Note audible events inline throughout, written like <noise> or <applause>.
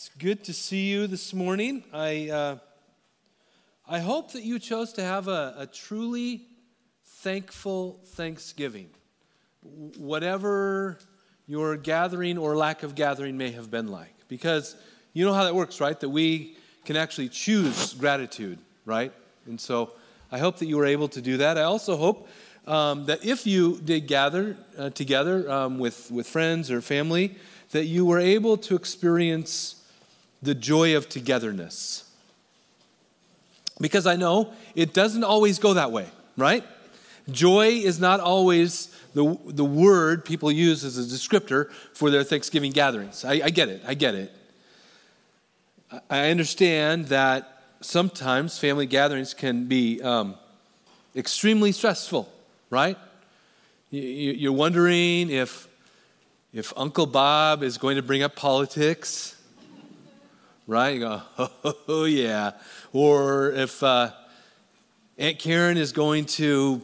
It's good to see you this morning. I, uh, I hope that you chose to have a, a truly thankful Thanksgiving. Whatever your gathering or lack of gathering may have been like. Because you know how that works, right? That we can actually choose gratitude, right? And so I hope that you were able to do that. I also hope um, that if you did gather uh, together um, with, with friends or family, that you were able to experience the joy of togetherness. Because I know it doesn't always go that way, right? Joy is not always the, the word people use as a descriptor for their Thanksgiving gatherings. I, I get it, I get it. I understand that sometimes family gatherings can be um, extremely stressful, right? You're wondering if, if Uncle Bob is going to bring up politics right? You go, oh, oh <laughs> yeah. Or if uh, Aunt Karen is going to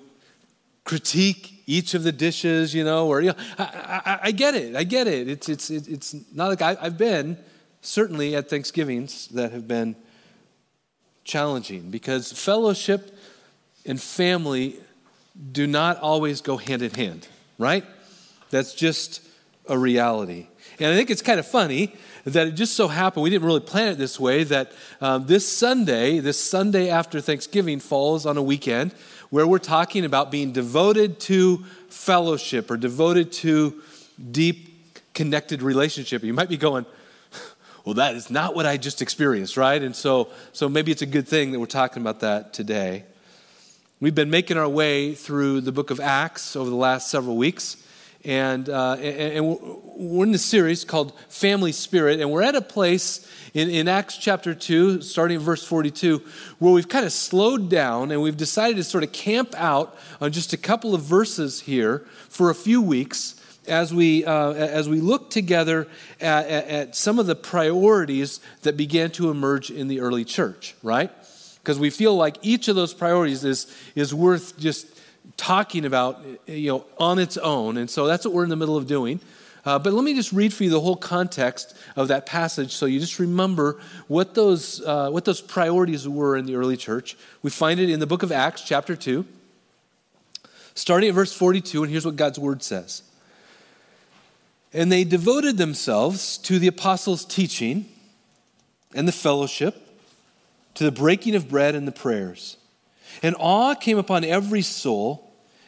critique each of the dishes, you know, or, you know, I, I, I get it. I get it. It's, it's, it's not like I, I've been certainly at Thanksgivings that have been challenging because fellowship and family do not always go hand in hand, right? That's just a reality. And I think it's kind of funny that it just so happened, we didn't really plan it this way, that um, this Sunday, this Sunday after Thanksgiving, falls on a weekend where we're talking about being devoted to fellowship or devoted to deep connected relationship. You might be going, well, that is not what I just experienced, right? And so, so maybe it's a good thing that we're talking about that today. We've been making our way through the book of Acts over the last several weeks. And, uh, and, and, we're in this series called Family Spirit, and we're at a place in, in Acts chapter 2, starting in verse 42, where we've kind of slowed down and we've decided to sort of camp out on just a couple of verses here for a few weeks as we, uh, as we look together at, at, at some of the priorities that began to emerge in the early church, right? Because we feel like each of those priorities is, is worth just talking about you know, on its own. And so that's what we're in the middle of doing. Uh, but let me just read for you the whole context of that passage so you just remember what those, uh, what those priorities were in the early church. We find it in the book of Acts, chapter 2, starting at verse 42, and here's what God's word says. And they devoted themselves to the apostles' teaching and the fellowship, to the breaking of bread and the prayers. And awe came upon every soul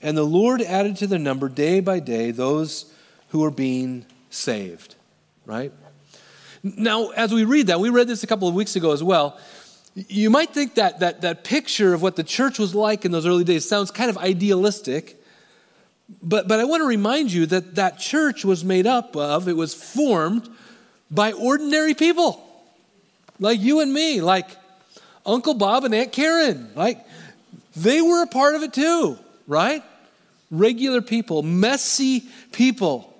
And the Lord added to their number day by day those who were being saved. Right? Now, as we read that, we read this a couple of weeks ago as well. You might think that, that that picture of what the church was like in those early days sounds kind of idealistic. But, but I want to remind you that that church was made up of, it was formed by ordinary people like you and me, like Uncle Bob and Aunt Karen. Like they were a part of it too right? Regular people, messy people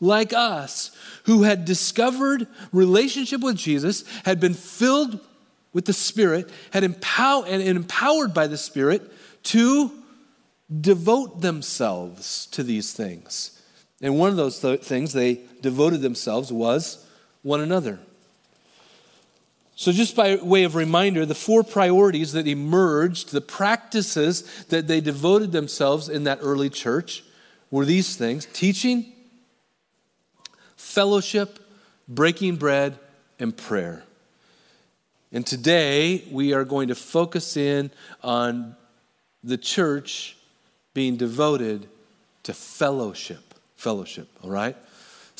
like us who had discovered relationship with Jesus, had been filled with the Spirit, had empowered and empowered by the Spirit to devote themselves to these things. And one of those th- things they devoted themselves was one another. So, just by way of reminder, the four priorities that emerged, the practices that they devoted themselves in that early church were these things teaching, fellowship, breaking bread, and prayer. And today we are going to focus in on the church being devoted to fellowship. Fellowship, all right?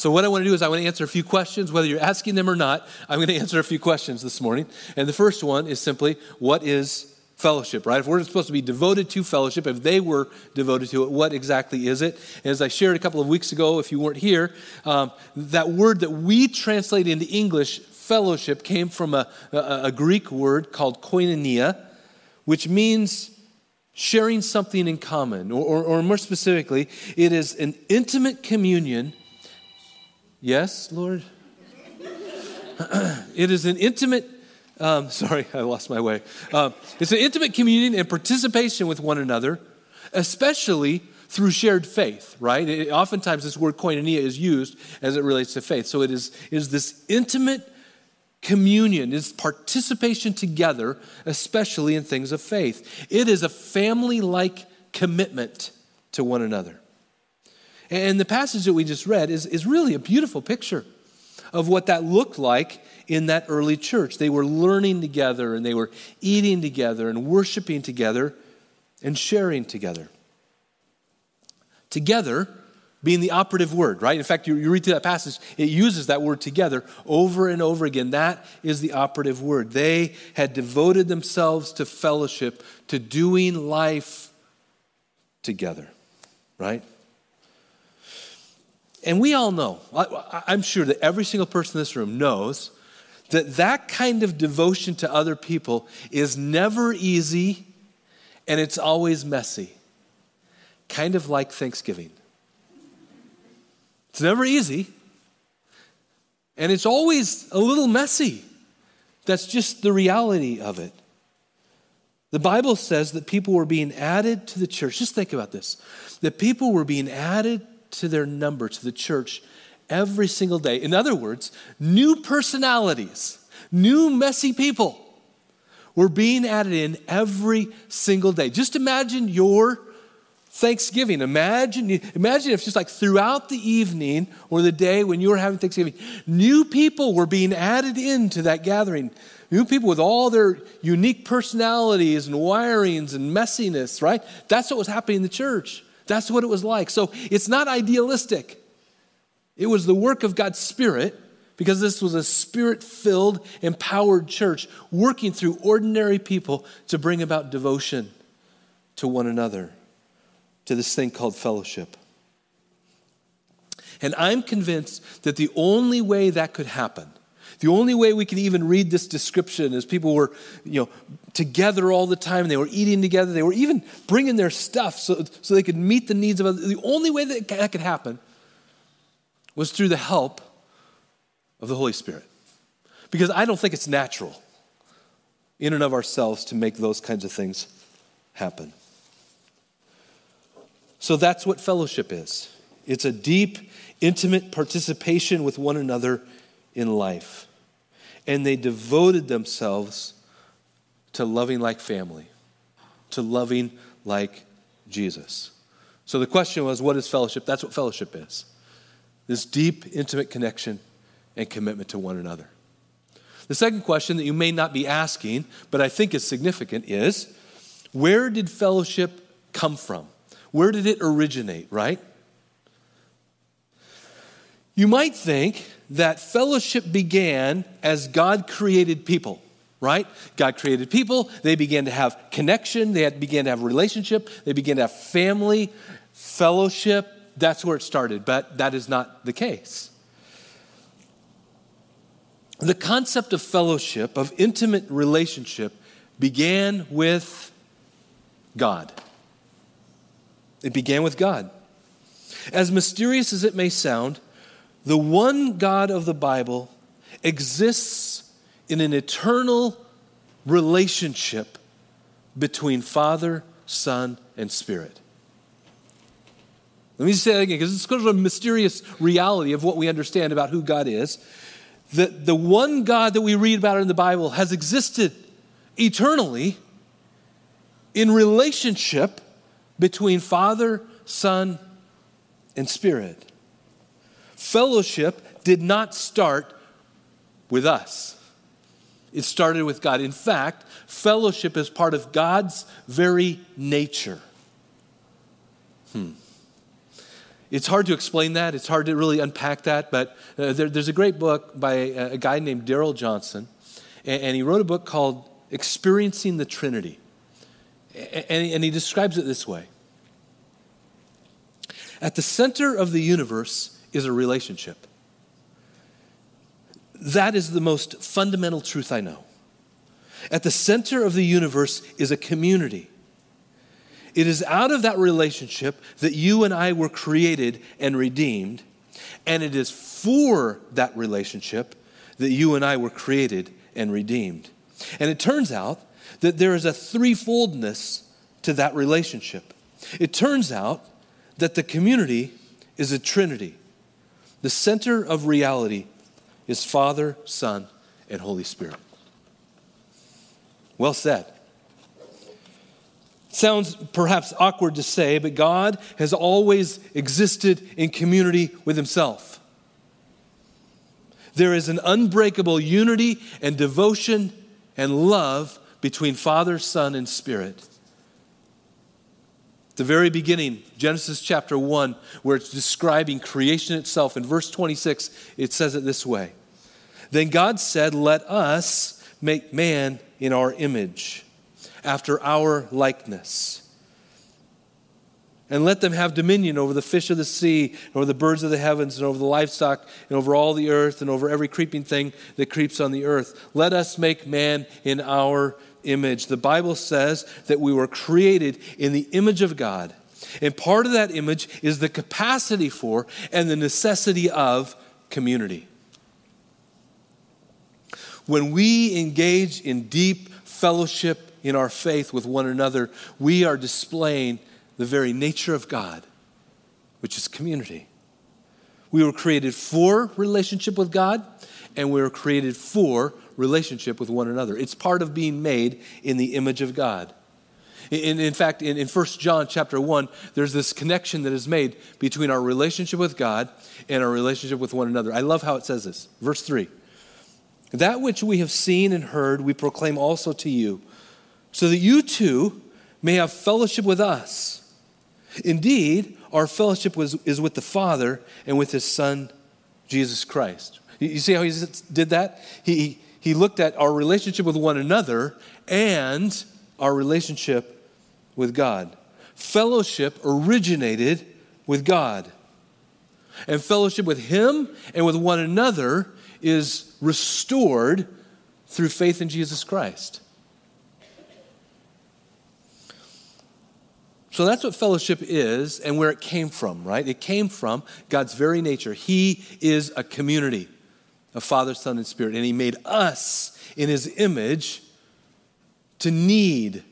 So, what I want to do is, I want to answer a few questions, whether you're asking them or not. I'm going to answer a few questions this morning. And the first one is simply, what is fellowship, right? If we're supposed to be devoted to fellowship, if they were devoted to it, what exactly is it? As I shared a couple of weeks ago, if you weren't here, um, that word that we translate into English, fellowship, came from a, a, a Greek word called koinonia, which means sharing something in common, or, or, or more specifically, it is an intimate communion. Yes, Lord? <clears throat> it is an intimate um, <laughs> sorry, I lost my way. Um, it's an intimate communion and participation with one another, especially through shared faith, right? It, oftentimes, this word koinonia is used as it relates to faith. So it is, is this intimate communion, is participation together, especially in things of faith. It is a family like commitment to one another. And the passage that we just read is, is really a beautiful picture of what that looked like in that early church. They were learning together and they were eating together and worshiping together and sharing together. Together being the operative word, right? In fact, you, you read through that passage, it uses that word together over and over again. That is the operative word. They had devoted themselves to fellowship, to doing life together, right? And we all know, I'm sure that every single person in this room knows that that kind of devotion to other people is never easy and it's always messy. Kind of like Thanksgiving. It's never easy and it's always a little messy. That's just the reality of it. The Bible says that people were being added to the church. Just think about this that people were being added to their number, to the church, every single day. In other words, new personalities, new messy people were being added in every single day. Just imagine your Thanksgiving. Imagine, imagine if just like throughout the evening or the day when you were having Thanksgiving, new people were being added into that gathering. New people with all their unique personalities and wirings and messiness, right? That's what was happening in the church. That's what it was like. So it's not idealistic. It was the work of God's Spirit because this was a spirit filled, empowered church working through ordinary people to bring about devotion to one another, to this thing called fellowship. And I'm convinced that the only way that could happen, the only way we can even read this description is people were, you know, together all the time. They were eating together. They were even bringing their stuff so, so they could meet the needs of others. The only way that that could happen was through the help of the Holy Spirit. Because I don't think it's natural in and of ourselves to make those kinds of things happen. So that's what fellowship is it's a deep, intimate participation with one another in life. And they devoted themselves to loving like family, to loving like Jesus. So the question was, what is fellowship? That's what fellowship is this deep, intimate connection and commitment to one another. The second question that you may not be asking, but I think is significant, is where did fellowship come from? Where did it originate, right? You might think that fellowship began as God created people, right? God created people, they began to have connection, they began to have relationship, they began to have family, fellowship, that's where it started, but that is not the case. The concept of fellowship, of intimate relationship, began with God. It began with God. As mysterious as it may sound, the one God of the Bible exists in an eternal relationship between Father, Son, and Spirit. Let me say that again, because it's sort of a mysterious reality of what we understand about who God is. That the one God that we read about in the Bible has existed eternally in relationship between Father, Son, and Spirit. Fellowship did not start with us. It started with God. In fact, fellowship is part of God's very nature. Hmm. It's hard to explain that. It's hard to really unpack that. But uh, there, there's a great book by a, a guy named Darrell Johnson. And, and, he wrote a book called Experiencing the Trinity. And he describes it this way At the center of the universe is a relationship. That is the most fundamental truth I know. At the center of the universe is a community. It is out of that relationship that you and I were created and redeemed, and it is for that relationship that you and I were created and redeemed. And it turns out that there is a threefoldness to that relationship. It turns out that the community is a trinity. The center of reality is Father, Son, and Holy Spirit. Well said. Sounds perhaps awkward to say, but God has always existed in community with Himself. There is an unbreakable unity and devotion and love between Father, Son, and Spirit. The very beginning, Genesis chapter 1, where it's describing creation itself, in verse 26, it says it this way Then God said, Let us make man in our image, after our likeness and let them have dominion over the fish of the sea, and over the birds of the heavens, and over the livestock, and over all the earth, and over every creeping thing that creeps on the earth. Let us make man in our image. The Bible says that we were created in the image of God. And part of that image is the capacity for and the necessity of community. When we engage in deep fellowship in our faith with one another, we are displaying the very nature of God, which is community. We were created for relationship with God, and we were created for relationship with one another. It's part of being made in the image of God. In, in fact, in, in 1 John chapter 1, there's this connection that is made between our relationship with God and our relationship with one another. I love how it says this. Verse 3 That which we have seen and heard, we proclaim also to you, so that you too may have fellowship with us. Indeed, our fellowship was, is with the Father and with His Son, Jesus Christ. You see how he did that? He, he looked at our relationship with one another and our relationship with God. Fellowship originated with God. And fellowship with Him and with one another is restored through faith in Jesus Christ. So that's what fellowship is and where it came from, right? It came from God's very nature. He is a community of Father, Son, and Spirit. And He made us in His image to need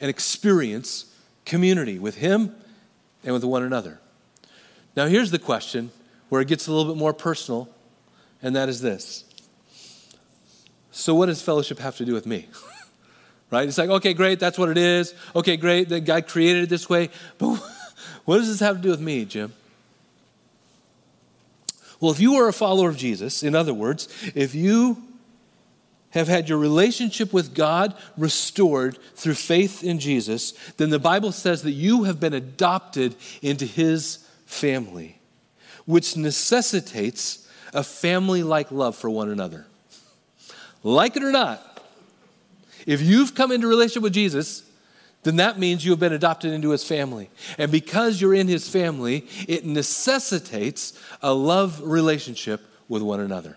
and experience community with Him and with one another. Now, here's the question where it gets a little bit more personal, and that is this. So, what does fellowship have to do with me? <laughs> right? It's like, okay, great, that's what it is. Okay, great, that God created it this way. <laughs> But what does this have to do with me, Jim? Well, if you are a follower of Jesus, in other words, if you have had your relationship with God restored through faith in Jesus, then the Bible says that you have been adopted into his family, which necessitates a family like love for one another. Like it or not, if you've come into relationship with Jesus, then that means you have been adopted into his family. And because you're in his family, it necessitates a love relationship with one another.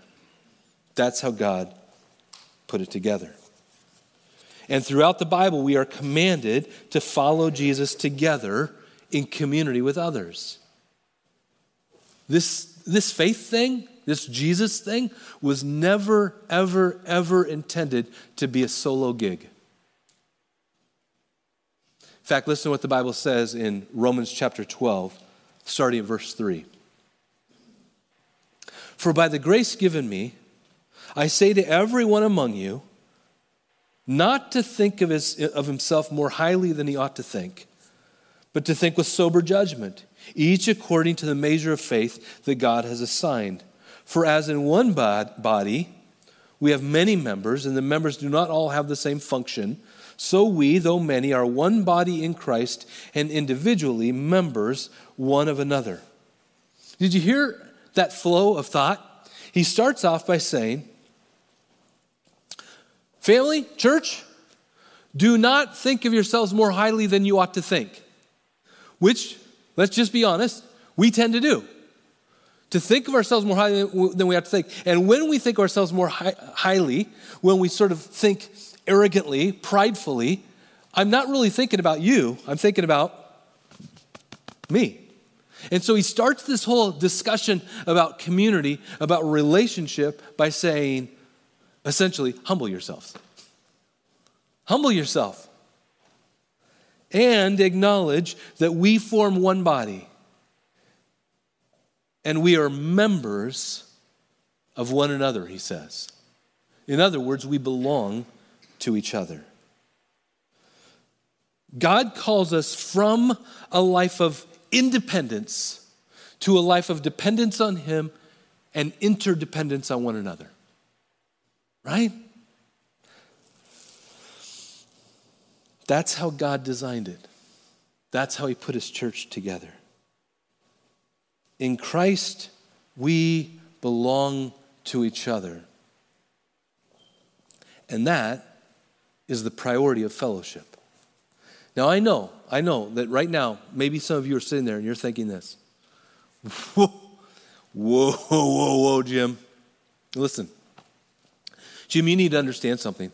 That's how God put it together. And throughout the Bible, we are commanded to follow Jesus together in community with others. This, this faith thing, this Jesus thing was never, ever, ever intended to be a solo gig. Fact, listen to what the Bible says in Romans chapter 12, starting at verse 3. For by the grace given me, I say to everyone among you, not to think of, his, of himself more highly than he ought to think, but to think with sober judgment, each according to the measure of faith that God has assigned. For as in one body we have many members, and the members do not all have the same function, so we, though many, are one body in Christ and individually members one of another. Did you hear that flow of thought? He starts off by saying, Family, church, Do not think of yourselves more highly than you ought to think, which, let's just be honest, we tend to do. To think of ourselves more highly than we ought to think. And when we think ourselves more high, highly, when we sort of think arrogantly, pridefully, I'm not really thinking about you, I'm thinking about me. And so he starts this whole discussion about community, about relationship, by saying, essentially, humble yourselves. Humble yourself. And acknowledge that we form one body and we are members of one another, he says. In other words, we belong to each other. God calls us from a life of independence to a life of dependence on Him and interdependence on one another. Right? That's how God designed it. That's how He put His church together. In Christ, we belong to each other. And that is the priority of fellowship. Now, I know, I know that right now, maybe some of you are sitting there and you're thinking this. <laughs> Whoa, whoa, whoa, whoa, Jim. Listen, Jim, you need to understand something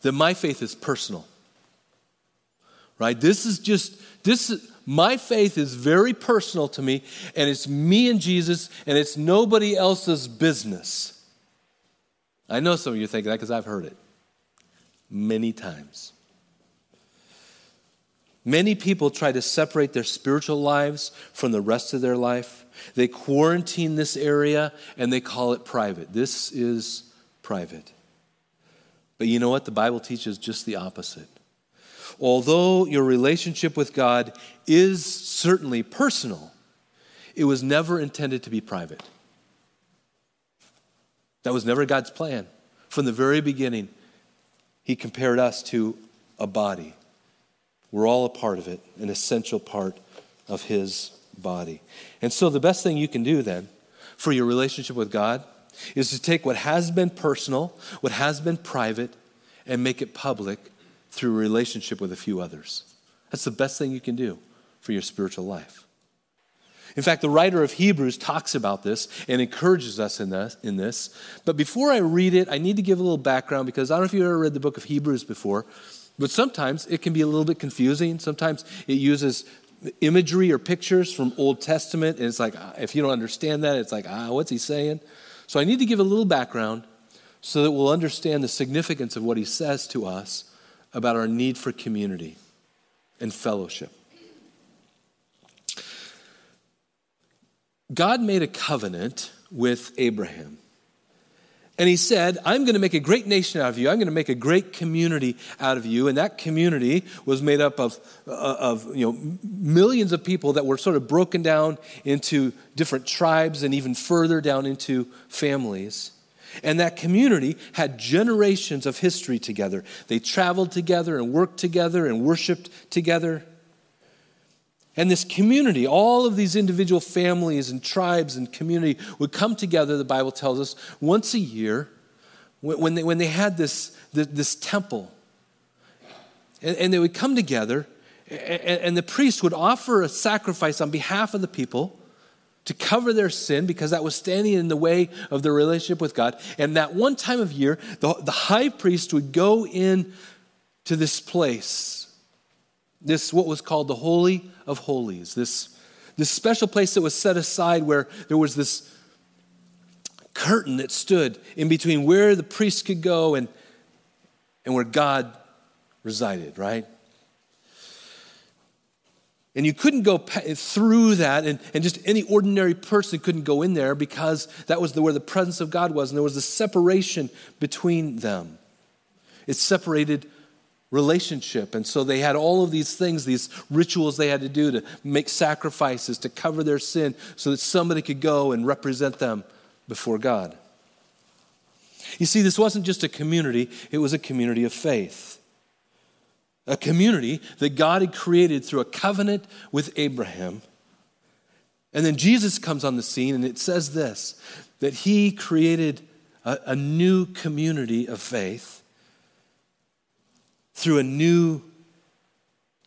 that my faith is personal. Right? This is just, this is, my faith is very personal to me, and it's me and Jesus, and it's nobody else's business. I know some of you think that because I've heard it many times. Many people try to separate their spiritual lives from the rest of their life. They quarantine this area and they call it private. This is private. But you know what? The Bible teaches just the opposite although your relationship with God is certainly personal, it was never intended to be private. That was never God's plan. From the very beginning, He compared us to a body. We're all a part of it, an essential part of His body. And so, the best thing you can do then for your relationship with God is to take what has been personal, what has been private, and make it public through relationship with a few others. That's the best thing you can do for your spiritual life. In fact, the writer of Hebrews talks about this and encourages us in this, in this. But before I read it, I need to give a little background because I don't know if you've ever read the book of Hebrews before, but sometimes it can be a little bit confusing. Sometimes it uses imagery or pictures from Old Testament, and it's like, ah, if you don't understand that, it's like, ah, what's he saying? So I need to give a little background so that we'll understand the significance of what he says to us about our need for community and fellowship. God made a covenant with Abraham. And he said, I'm going to make a great nation out of you. I'm going to make a great community out of you. And that community was made up of, uh, of you know, millions of people that were sort of broken down into different tribes and even further down into families. And that community had generations of history together. They traveled together and worked together and worshiped together. And this community, all of these individual families and tribes and community would come together, the Bible tells us, once a year when they, when they had this, this, temple. And, they would come together, and, and the priest would offer a sacrifice on behalf of the people to cover their sin because that was standing in the way of their relationship with God. And that one time of year, the, the high priest would go in to this place, this what was called the Holy of Holies, this, this special place that was set aside where there was this curtain that stood in between where the priest could go and, and where God resided, right? And you couldn't go through that, and, and just any ordinary person couldn't go in there because that was the, where the presence of God was, and there was a separation between them. It separated relationship. And so they had all of these things, these rituals they had to do to make sacrifices, to cover their sin, so that somebody could go and represent them before God. You see, this wasn't just a community, it was a community of faith a community that God had created through a covenant with Abraham. And then Jesus comes on the scene, and it says this that he created a, a new community of faith through a new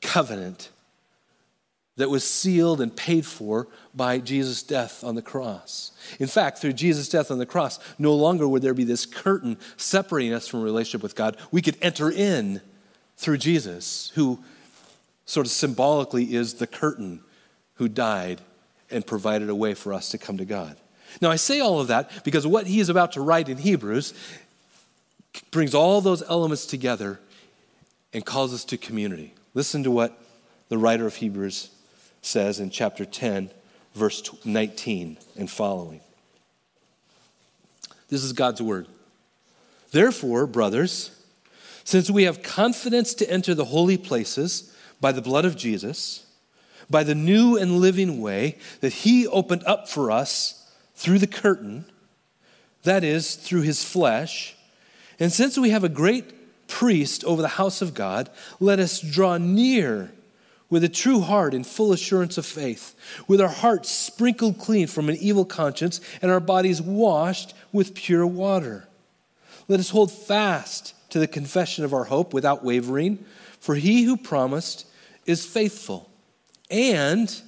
covenant that was sealed and paid for by Jesus' death on the cross. In fact, through Jesus' death on the cross, no longer would there be this curtain separating us from a relationship with God. We could enter in through Jesus, who sort of symbolically is the curtain who died and provided a way for us to come to God. Now, I say all of that because what he is about to write in Hebrews brings all those elements together and calls us to community. Listen to what the writer of Hebrews says in chapter 10, verse 19 and following. This is God's word. Therefore, brothers, since we have confidence to enter the holy places by the blood of Jesus, by the new and living way that he opened up for us through the curtain, that is, through his flesh, and since we have a great priest over the house of God, let us draw near with a true heart and full assurance of faith, with our hearts sprinkled clean from an evil conscience and our bodies washed with pure water. Let us hold fast to the confession of our hope without wavering, for he who promised is faithful. And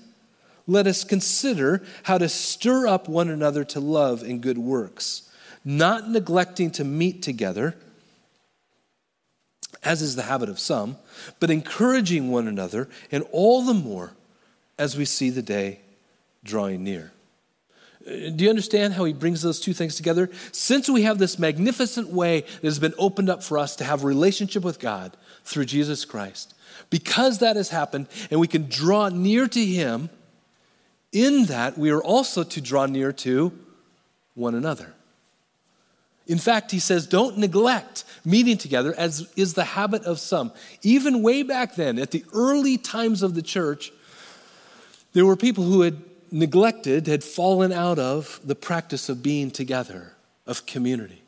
let us consider how to stir up one another to love and good works, not neglecting to meet together as is the habit of some, but encouraging one another, and all the more as we see the day drawing near. Uh, do you understand how he brings those two things together? Since we have this magnificent way that has been opened up for us to have relationship with God through Jesus Christ, because that has happened and we can draw near to him, in that we are also to draw near to one another. In fact, he says, don't neglect meeting together, as is the habit of some. Even way back then, at the early times of the church, there were people who had neglected, had fallen out of the practice of being together, of community.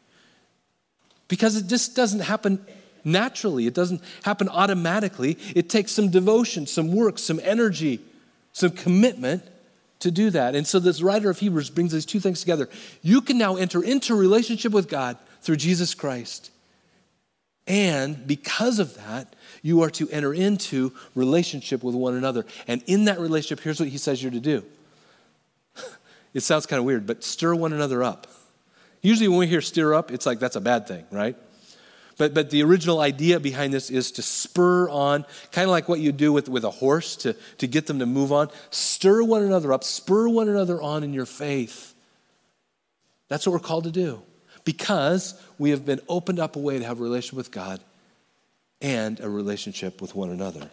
Because it just doesn't happen naturally, it doesn't happen automatically. It takes some devotion, some work, some energy, some commitment to do that. And so this writer of Hebrews brings these two things together. You can now enter into relationship with God through Jesus Christ. And because of that, you are to enter into relationship with one another. And in that relationship, here's what he says you're to do. <laughs> It sounds kind of weird, but stir one another up. Usually when we hear stir up, it's like that's a bad thing, right? But, but the original idea behind this is to spur on, kind of like what you do with, with a horse to, to get them to move on. Stir one another up, spur one another on in your faith. That's what we're called to do because we have been opened up a way to have a relationship with God and a relationship with one another.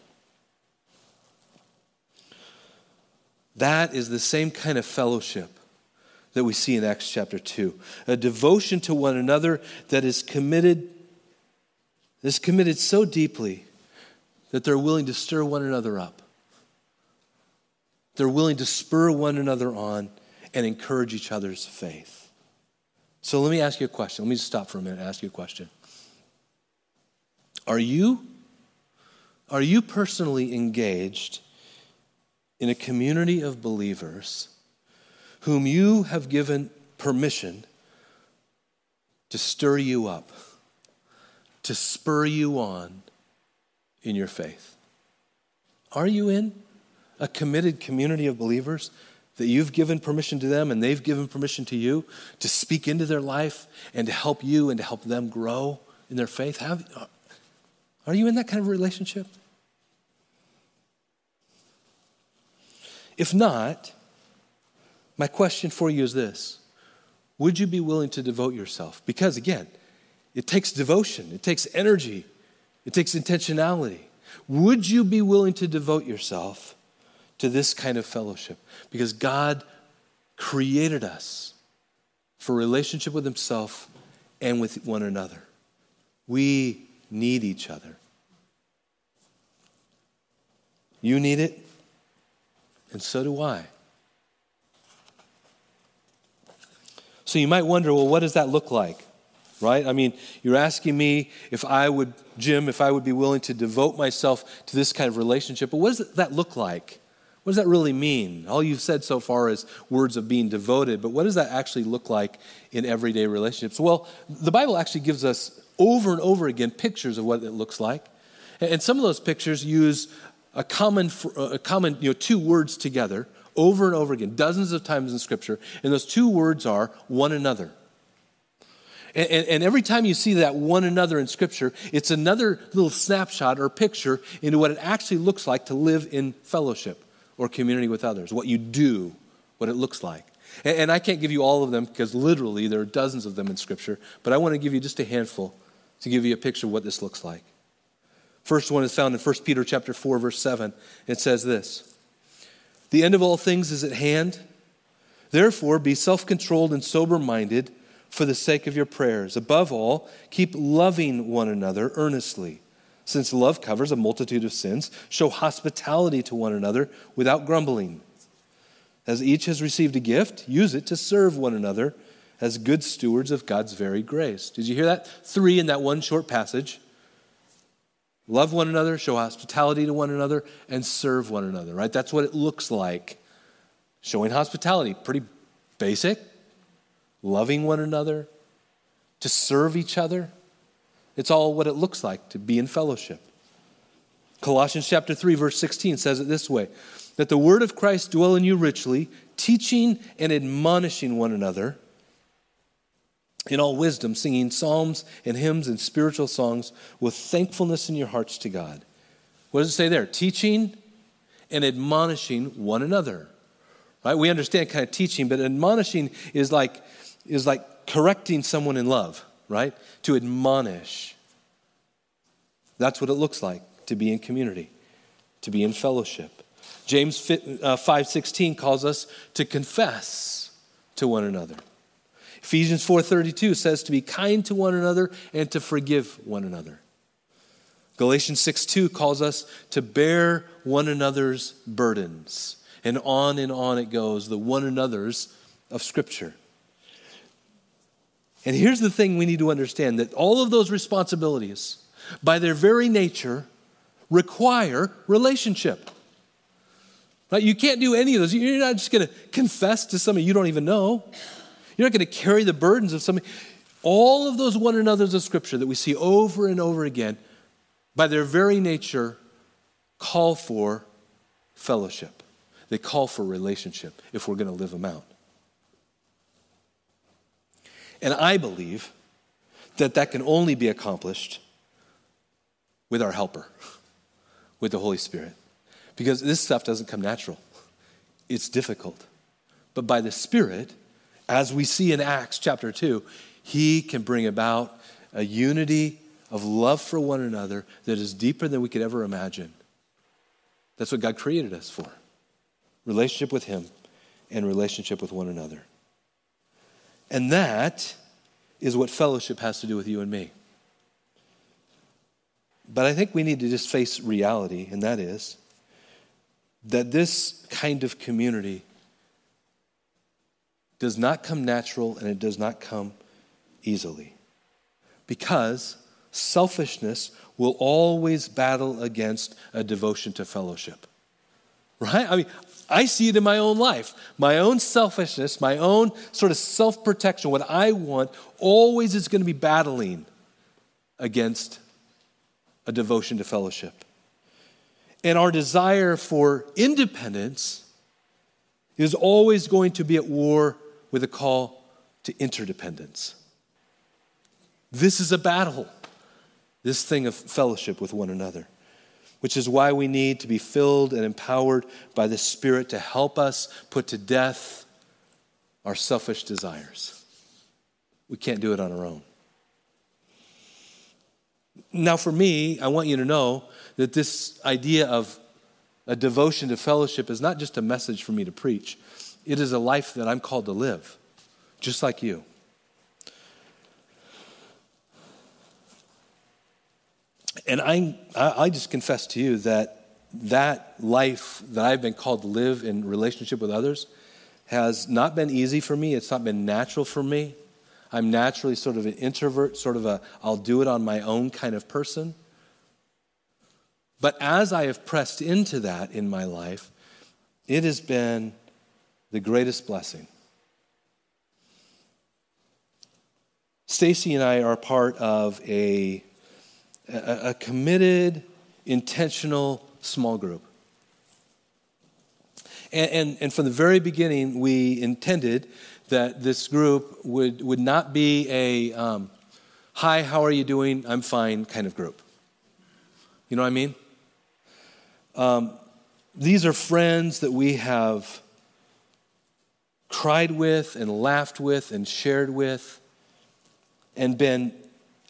That is the same kind of fellowship that we see in Acts chapter 2 a devotion to one another that is committed is committed so deeply that they're willing to stir one another up. They're willing to spur one another on and encourage each other's faith. So let me ask you a question. Let me just stop for a minute and ask you a question. Are you, are you personally engaged in a community of believers whom you have given permission to stir you up? To spur you on in your faith. Are you in a committed community of believers that you've given permission to them and they've given permission to you to speak into their life and to help you and to help them grow in their faith? Have, are you in that kind of relationship? If not, my question for you is this Would you be willing to devote yourself? Because again, it takes devotion, it takes energy, it takes intentionality. Would you be willing to devote yourself to this kind of fellowship? Because God created us for relationship with Himself and with one another. We need each other. You need it, and so do I. So you might wonder well, what does that look like? Right? I mean, you're asking me if I would, Jim, if I would be willing to devote myself to this kind of relationship. But what does that look like? What does that really mean? All you've said so far is words of being devoted, but what does that actually look like in everyday relationships? Well, the Bible actually gives us over and over again pictures of what it looks like. And some of those pictures use a common, uh, a common you know, two words together over and over again, dozens of times in Scripture. And those two words are one another. And, and, and, every time you see that one another in Scripture, it's another little snapshot or picture into what it actually looks like to live in fellowship or community with others, what you do, what it looks like. And, and I can't give you all of them because literally there are dozens of them in Scripture, but I want to give you just a handful to give you a picture of what this looks like. First one is found in 1 Peter chapter 4 verse 7. It says this: "The end of all things is at hand. Therefore be self-controlled and sober-minded for the sake of your prayers. Above all, keep loving one another earnestly, since love covers a multitude of sins. Show hospitality to one another without grumbling. As each has received a gift, use it to serve one another as good stewards of God's very grace." Did you hear that? 3 in that one short passage. Love one another, show hospitality to one another, and serve one another, right? That's what it looks like. Showing hospitality, pretty basic. Loving one another, to serve each other. It's all what it looks like to be in fellowship. Colossians chapter 3 verse 16 says it this way, that the word of Christ dwell in you richly, teaching and admonishing one another in all wisdom, singing psalms and hymns and spiritual songs with thankfulness in your hearts to God. What does it say there? Teaching and admonishing one another. Right? We understand kind of teaching, but admonishing is like is like correcting someone in love, right? To admonish. That's what it looks like to be in community, to be in fellowship. James 5:16 uh, calls us to confess to one another. Ephesians 4:32 says to be kind to one another and to forgive one another. Galatians 6:2 calls us to bear one another's burdens. And on and on it goes, the one another's of scripture. And here's the thing we need to understand that all of those responsibilities by their very nature require relationship. Right? You can't do any of those. You're not just going to confess to somebody you don't even know. You're not going to carry the burdens of somebody. All of those one another's of Scripture that we see over and over again, by their very nature, call for fellowship. They call for relationship if we're going to live them out. And I believe that that can only be accomplished with our helper, with the Holy Spirit. Because this stuff doesn't come natural, it's difficult. But by the Spirit, as we see in Acts chapter 2, he can bring about a unity of love for one another that is deeper than we could ever imagine. That's what God created us for relationship with Him and relationship with one another. And that is what fellowship has to do with you and me. But I think we need to just face reality, and that is that this kind of community does not come natural and it does not come easily. Because selfishness will always battle against a devotion to fellowship. Right? I mean, I see it in my own life. My own selfishness, my own sort of self protection, what I want, always is going to be battling against a devotion to fellowship. And our desire for independence is always going to be at war with a call to interdependence. This is a battle, this thing of fellowship with one another, which is why we need to be filled and empowered by the Spirit to help us put to death our selfish desires. We can't do it on our own. Now, for me, I want you to know that this idea of a devotion to fellowship is not just a message for me to preach. It is a life that I'm called to live, just like you. And I, I just confess to you that that life that I've been called to live in relationship with others has not been easy for me. It's not been natural for me. I'm naturally sort of an introvert, sort of a I'll do it on my own kind of person. But as I have pressed into that in my life, it has been the greatest blessing. Stacy and I are part of a, a, a committed intentional small group. And, and, and, from the very beginning, we intended that this group would, would not be a um, hi, how are you doing? I'm fine kind of group. You know what I mean? Um, these are friends that we have cried with and laughed with and shared with and been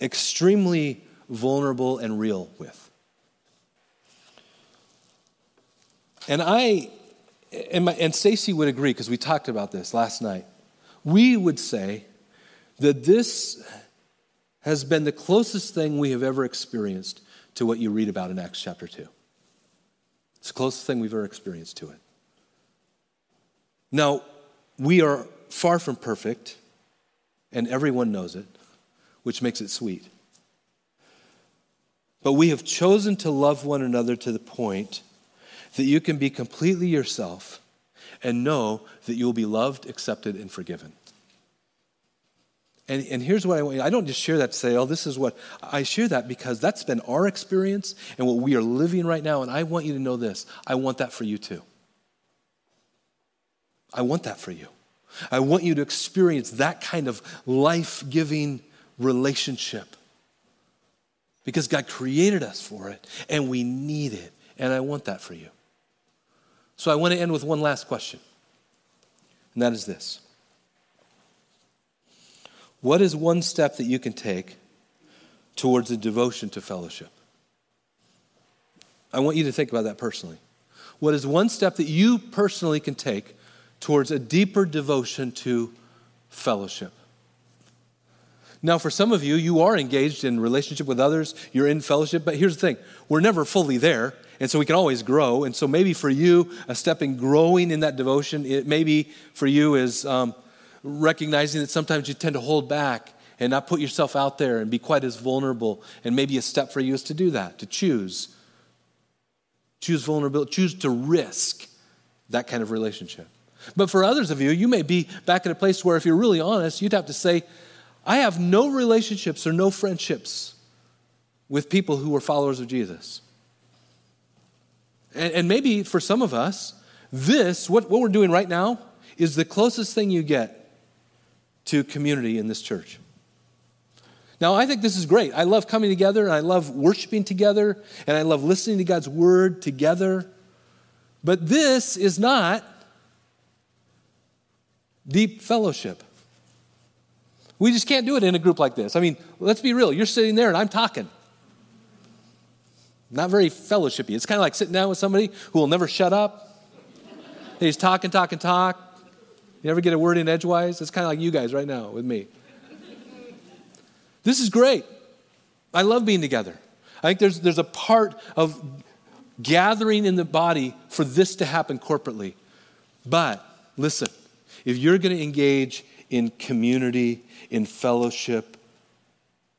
extremely vulnerable and real with. And I, and, my, and Stacy would agree because we talked about this last night. We would say that this has been the closest thing we have ever experienced to what you read about in Acts chapter 2. It's the closest thing we've ever experienced to it. Now, we are far from perfect, and everyone knows it, which makes it sweet. But we have chosen to love one another to the point that you can be completely yourself and know that you will be loved, accepted, and forgiven. And, and here's what I want you I don't just share that to say, oh, this is what I share that because that's been our experience and what we are living right now. And I want you to know this I want that for you too. I want that for you. I want you to experience that kind of life giving relationship because God created us for it and we need it. And I want that for you. So I want to end with one last question, and that is this What is one step that you can take towards a devotion to fellowship? I want you to think about that personally. What is one step that you personally can take towards a deeper devotion to fellowship? Now, for some of you, you are engaged in relationship with others, you're in fellowship, but here's the thing we're never fully there. And so we can always grow. And so maybe for you, a step in growing in that devotion, it maybe for you is um, recognizing that sometimes you tend to hold back and not put yourself out there and be quite as vulnerable. And maybe a step for you is to do that, to choose. Choose vulnerability, choose to risk that kind of relationship. But for others of you, you may be back at a place where, if you're really honest, you'd have to say, I have no relationships or no friendships with people who are followers of Jesus. And, and maybe for some of us, this, what, what we're doing right now, is the closest thing you get to community in this church. Now, I think this is great. I love coming together, and I love worshiping together, and I love listening to God's word together. But this is not deep fellowship. We just can't do it in a group like this. I mean, let's be real. You're sitting there, and I'm talking. Not very fellowshipy. It's kind of like sitting down with somebody who will never shut up. They just talk and talk and talk. You never get a word in edgewise. It's kind of like you guys right now with me. This is great. I love being together. I think there's, there's a part of gathering in the body for this to happen corporately. But listen, if you're going to engage in community, in fellowship,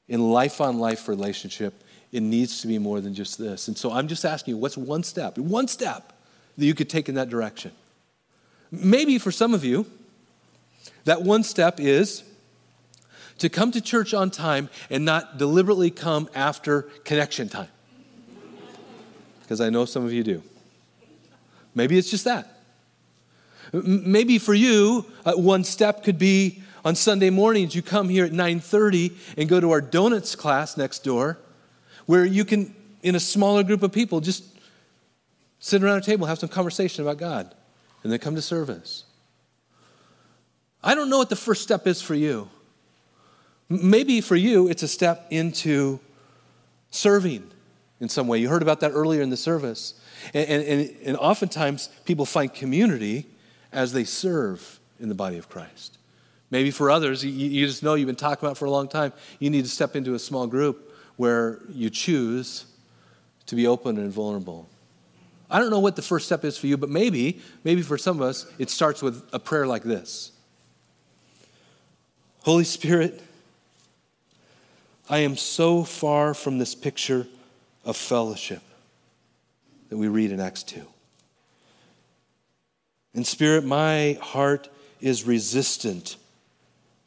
in life on life relationship, it needs to be more than just this. And so I'm just asking you, what's one step, one step that you could take in that direction? Maybe for some of you, that one step is to come to church on time and not deliberately come after connection time. Because I know some of you do. Maybe it's just that. Maybe for you, uh, one step could be on Sunday mornings you come here at 9:30 and go to our donuts class next door where you can, in a smaller group of people, just sit around a table, have some conversation about God, and then come to service. I don't know what the first step is for you. Maybe for you, it's a step into serving in some way. You heard about that earlier in the service. And, and, and oftentimes, people find community as they serve in the body of Christ. Maybe for others, you, you just know you've been talking about for a long time, you need to step into a small group where you choose to be open and vulnerable. I don't know what the first step is for you, but maybe, maybe for some of us, it starts with a prayer like this Holy Spirit, I am so far from this picture of fellowship that we read in Acts 2. In spirit, my heart is resistant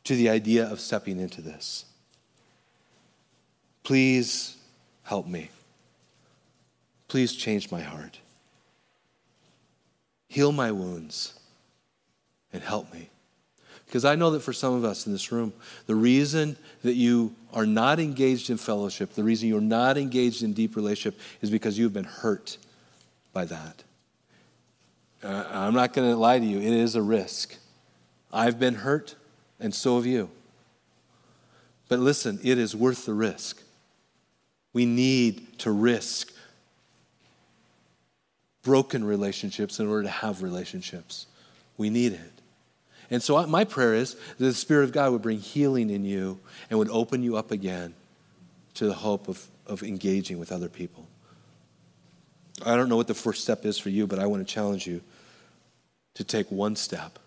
to the idea of stepping into this. Please help me. Please change my heart. Heal my wounds and help me. Because I know that for some of us in this room, the reason that you are not engaged in fellowship, the reason you're not engaged in deep relationship is because you've been hurt by that. Uh, I'm not going to lie to you, it is a risk. I've been hurt, and so have you. But listen, it is worth the risk. We need to risk broken relationships in order to have relationships. We need it. And so, my prayer is that the Spirit of God would bring healing in you and would open you up again to the hope of, of engaging with other people. I don't know what the first step is for you, but I want to challenge you to take one step.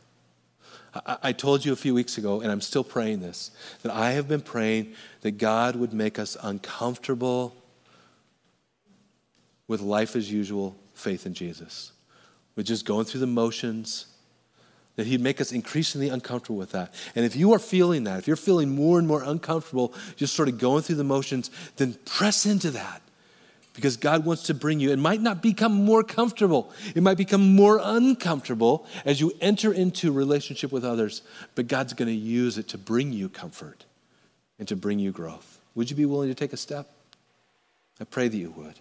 I, told you a few weeks ago, and I'm still praying this, that I have been praying that God would make us uncomfortable with life as usual faith in Jesus. We're just going through the motions, that He'd make us increasingly uncomfortable with that. And if you are feeling that, if you're feeling more and more uncomfortable, just sort of going through the motions, then press into that. Because God wants to bring you. It might not become more comfortable. It might become more uncomfortable as you enter into relationship with others, but God's going to use it to bring you comfort and to bring you growth. Would you be willing to take a step? I pray that you would.